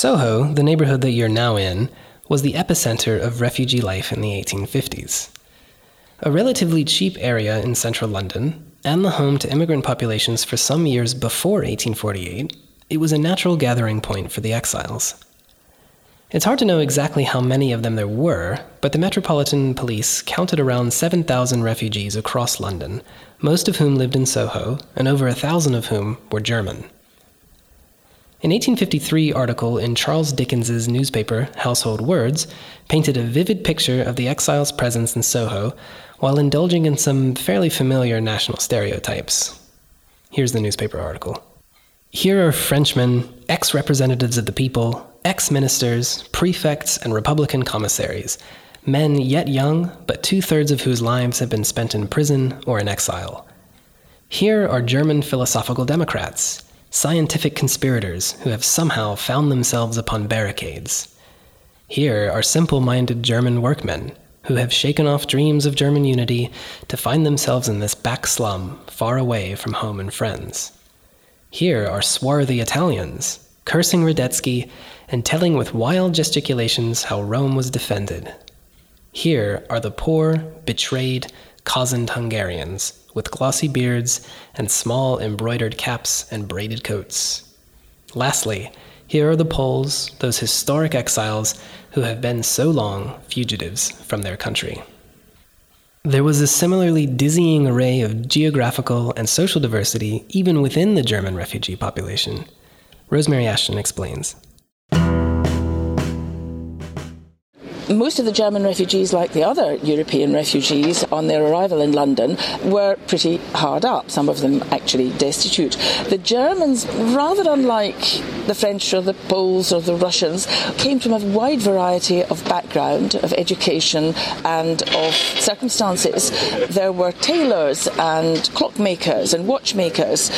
Soho, the neighborhood that you're now in, was the epicenter of refugee life in the 1850s. A relatively cheap area in central London, and the home to immigrant populations for some years before 1848, it was a natural gathering point for the exiles. It's hard to know exactly how many of them there were, but the Metropolitan Police counted around 7,000 refugees across London, most of whom lived in Soho, and over a thousand of whom were German. An 1853 article in Charles Dickens's newspaper, Household Words, painted a vivid picture of the exiles' presence in Soho while indulging in some fairly familiar national stereotypes. Here's the newspaper article. Here are Frenchmen, ex representatives of the people, ex ministers, prefects, and Republican commissaries, men yet young, but two thirds of whose lives have been spent in prison or in exile. Here are German philosophical Democrats, scientific conspirators who have somehow found themselves upon barricades. Here are simple minded German workmen who have shaken off dreams of German unity to find themselves in this back slum far away from home and friends. Here are swarthy Italians, cursing Radetzky and telling with wild gesticulations how Rome was defended. Here are the poor, betrayed, cozened Hungarians, with glossy beards and small embroidered caps and braided coats. Lastly, here are the Poles, those historic exiles who have been so long fugitives from their country. There was a similarly dizzying array of geographical and social diversity even within the German refugee population. Rosemary Ashton explains. Most of the German refugees, like the other European refugees on their arrival in London, were pretty hard up, some of them actually destitute. The Germans, rather unlike the French or the Poles or the Russians, came from a wide variety of background, of education, and of circumstances. There were tailors and clockmakers and watchmakers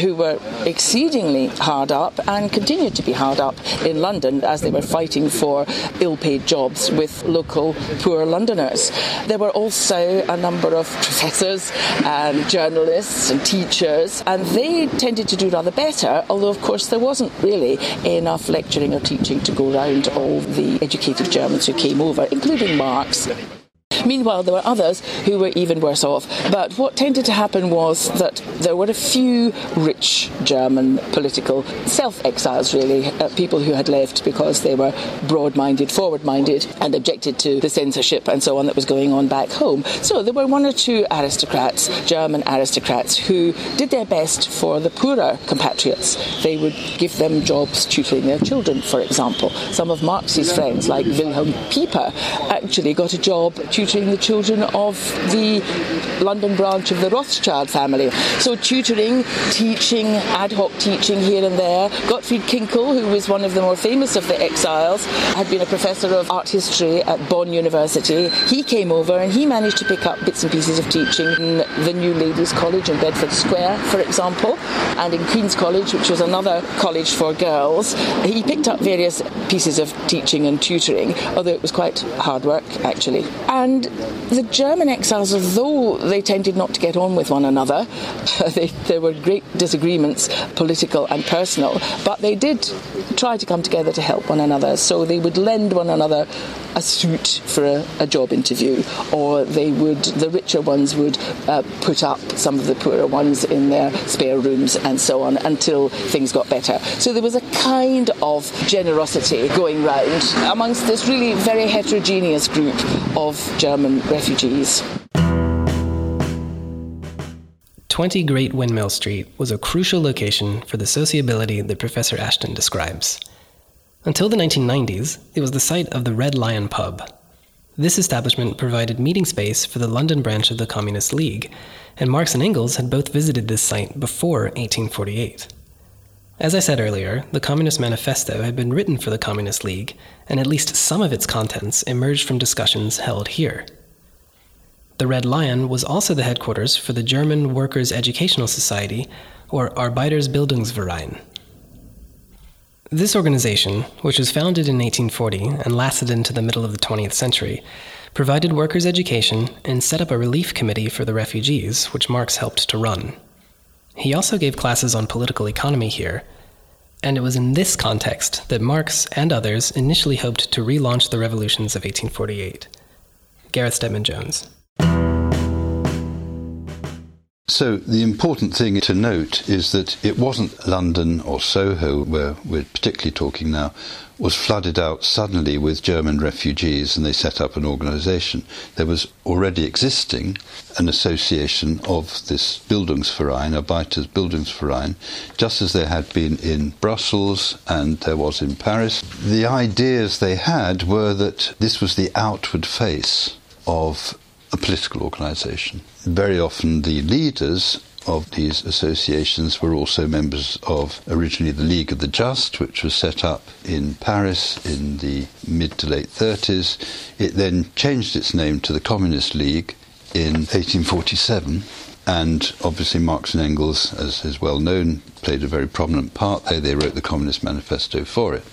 who were exceedingly hard up and continued to be hard up in London as they were fighting for ill paid jobs with local poor Londoners. There were also a number of professors and journalists and teachers, and they tended to do rather better, although, of course, there wasn't really enough lecturing or teaching to go round all the educated Germans who came over, including Marx. Meanwhile, there were others who were even worse off. But what tended to happen was that there were a few rich German political self exiles, really, uh, people who had left because they were broad minded, forward minded, and objected to the censorship and so on that was going on back home. So there were one or two aristocrats, German aristocrats, who did their best for the poorer compatriots. They would give them jobs tutoring their children, for example. Some of Marx's friends, like Wilhelm Pieper, actually got a job tutoring tutoring the children of the London branch of the Rothschild family. So tutoring, teaching, ad hoc teaching here and there. Gottfried Kinkel, who was one of the more famous of the exiles, had been a professor of art history at Bonn University. He came over and he managed to pick up bits and pieces of teaching in the New Ladies College in Bedford Square, for example, and in Queen's College, which was another college for girls. He picked up various pieces of teaching and tutoring, although it was quite hard work actually. And and the German exiles, although they tended not to get on with one another, they, there were great disagreements, political and personal, but they did try to come together to help one another. So they would lend one another a suit for a, a job interview, or they would, the richer ones would uh, put up some of the poorer ones in their spare rooms and so on until things got better. So there was a kind of generosity going round amongst this really very heterogeneous group of German refugees. 20 Great Windmill Street was a crucial location for the sociability that Professor Ashton describes. Until the 1990s, it was the site of the Red Lion pub. This establishment provided meeting space for the London branch of the Communist League, and Marx and Engels had both visited this site before 1848. As I said earlier, the Communist Manifesto had been written for the Communist League, and at least some of its contents emerged from discussions held here. The Red Lion was also the headquarters for the German Workers' Educational Society, or Arbeitersbildungsverein. This organization, which was founded in 1840 and lasted into the middle of the 20th century, provided workers' education and set up a relief committee for the refugees, which Marx helped to run. He also gave classes on political economy here. and it was in this context that Marx and others initially hoped to relaunch the revolutions of 1848. Gareth Stedman Jones. So, the important thing to note is that it wasn't London or Soho, where we're particularly talking now, was flooded out suddenly with German refugees and they set up an organization. There was already existing an association of this Bildungsverein, Arbeiters Bildungsverein, just as there had been in Brussels and there was in Paris. The ideas they had were that this was the outward face of a political organization. Very often the leaders of these associations were also members of originally the League of the Just, which was set up in Paris in the mid to late 30s. It then changed its name to the Communist League in 1847. And obviously, Marx and Engels, as is well known, played a very prominent part there. They wrote the Communist Manifesto for it.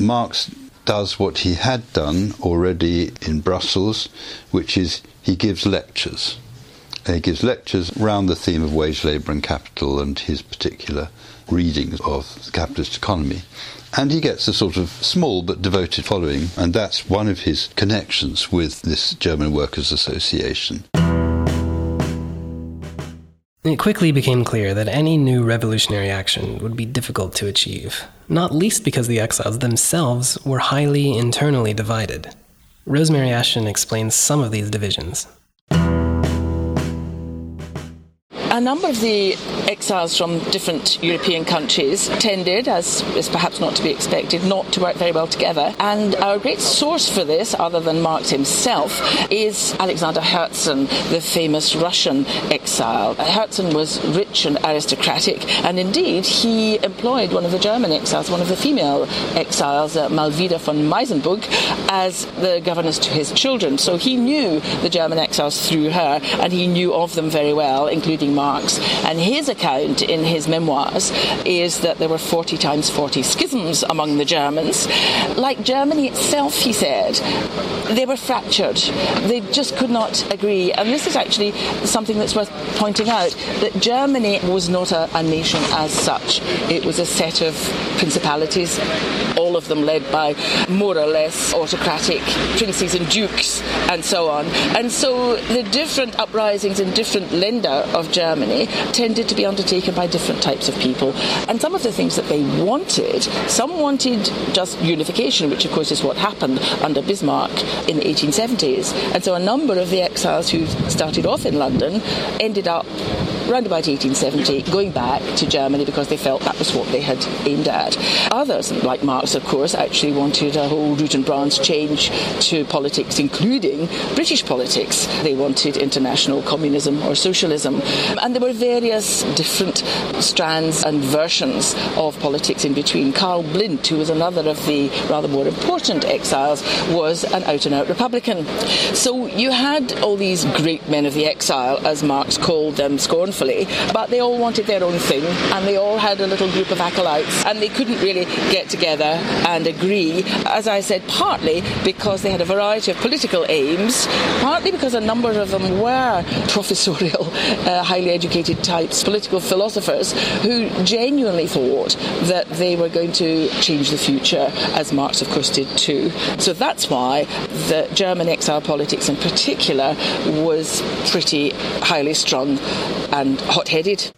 Marx does what he had done already in Brussels, which is he gives lectures. He gives lectures around the theme of wage labour and capital and his particular readings of the capitalist economy. And he gets a sort of small but devoted following, and that's one of his connections with this German Workers' Association. It quickly became clear that any new revolutionary action would be difficult to achieve, not least because the exiles themselves were highly internally divided. Rosemary Ashton explains some of these divisions. A number of the exiles from different European countries tended, as is perhaps not to be expected, not to work very well together. And our great source for this, other than Marx himself, is Alexander Herzen, the famous Russian exile. Herzen was rich and aristocratic, and indeed he employed one of the German exiles, one of the female exiles, uh, Malwida von Meysenbug, as the governess to his children. So he knew the German exiles through her, and he knew of them very well, including Marx. And his account in his memoirs is that there were 40 times 40 schisms among the Germans. Like Germany itself, he said, they were fractured. They just could not agree. And this is actually something that's worth pointing out that Germany was not a, a nation as such, it was a set of principalities, all of them led by more or less autocratic princes and dukes and so on. And so the different uprisings in different Länder of Germany Germany tended to be undertaken by different types of people. And some of the things that they wanted, some wanted just unification, which of course is what happened under Bismarck in the 1870s. And so a number of the exiles who started off in London ended up around about 1870 going back to Germany because they felt that was what they had aimed at. Others, like Marx, of course, actually wanted a whole root and branch change to politics, including British politics. They wanted international communism or socialism. And there were various different strands and versions of politics in between. Karl Blind, who was another of the rather more important exiles, was an out and out Republican. So you had all these great men of the exile, as Marx called them scornfully, but they all wanted their own thing and they all had a little group of acolytes and they couldn't really get together and agree, as I said, partly because they had a variety of political aims, partly because a number of them were professorial, uh, highly educated types, political philosophers, who genuinely thought that they were going to change the future, as Marx, of course, did too. So that's why the German exile politics in particular was pretty highly strung and hot headed.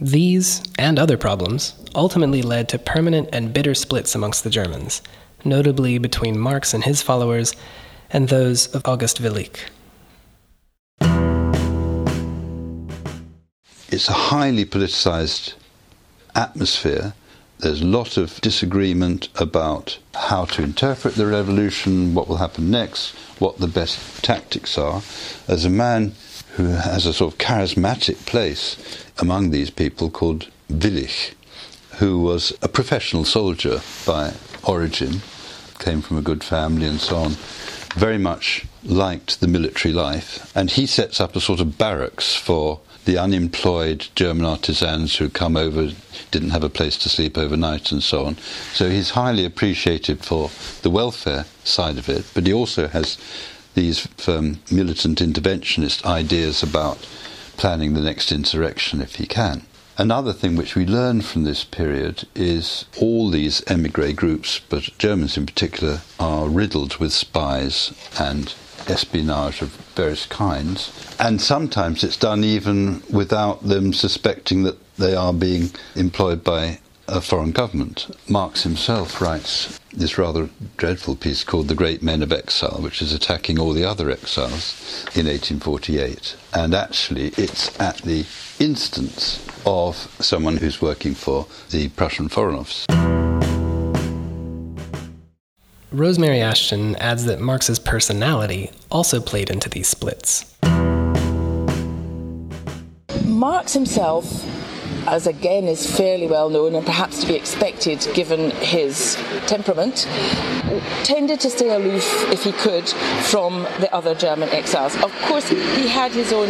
These and other problems ultimately led to permanent and bitter splits amongst the Germans, notably between Marx and his followers and those of August Willich. it's a highly politicized atmosphere. There's a lot of disagreement about how to interpret the revolution, what will happen next, what the best tactics are. As a man who has a sort of charismatic place among these people called Willich, who was a professional soldier by origin, came from a good family and so on, very much liked the military life, and he sets up a sort of barracks for the unemployed German artisans who come over didn't have a place to sleep overnight and so on. So he's highly appreciated for the welfare side of it, but he also has these um, militant interventionist ideas about planning the next insurrection if he can. Another thing which we learn from this period is all these emigre groups, but Germans in particular, are riddled with spies and espionage of various kinds. And sometimes it's done even without them suspecting that they are being employed by a foreign government. Marx himself writes this rather dreadful piece called The Great Men of Exile, which is attacking all the other exiles in 1848. And actually, it's at the instance of someone who's working for the Prussian Foreign Office. Rosemary Ashton adds that Marx's personality also played into these splits. Marx himself as again is fairly well known and perhaps to be expected given his temperament, tended to stay aloof if he could from the other German exiles. Of course, he had his own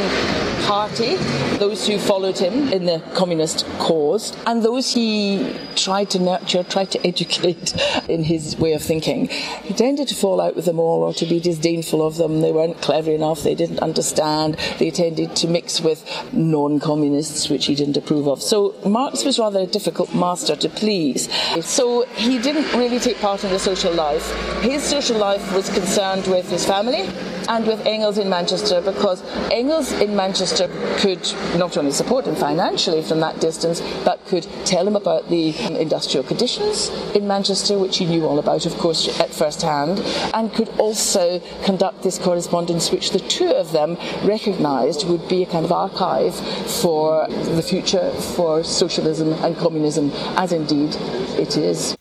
party, those who followed him in the communist cause, and those he tried to nurture, tried to educate in his way of thinking. He tended to fall out with them all or to be disdainful of them. They weren't clever enough, they didn't understand, they tended to mix with non communists, which he didn't approve of. So Marx was rather a difficult master to please. So he didn't really take part in the social life. His social life was concerned with his family and with Engels in Manchester because Engels in Manchester could not only support him financially from that distance, but could tell him about the industrial conditions in Manchester, which he knew all about, of course, at first hand, and could also conduct this correspondence, which the two of them recognised would be a kind of archive for the future for socialism and communism, as indeed it is.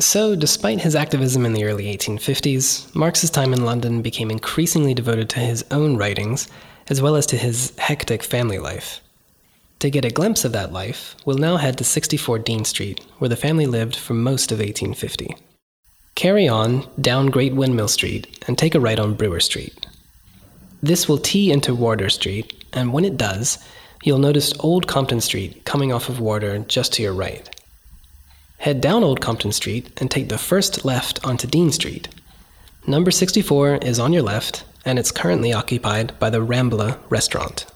So, despite his activism in the early 1850s, Marx's time in London became increasingly devoted to his own writings, as well as to his hectic family life. To get a glimpse of that life, we'll now head to 64 Dean Street, where the family lived for most of 1850. Carry on down Great Windmill Street and take a right on Brewer Street. This will tee into Wardour Street, and when it does, you'll notice Old Compton Street coming off of Wardour just to your right. Head down Old Compton Street and take the first left onto Dean Street. Number 64 is on your left, and it's currently occupied by the Rambla restaurant.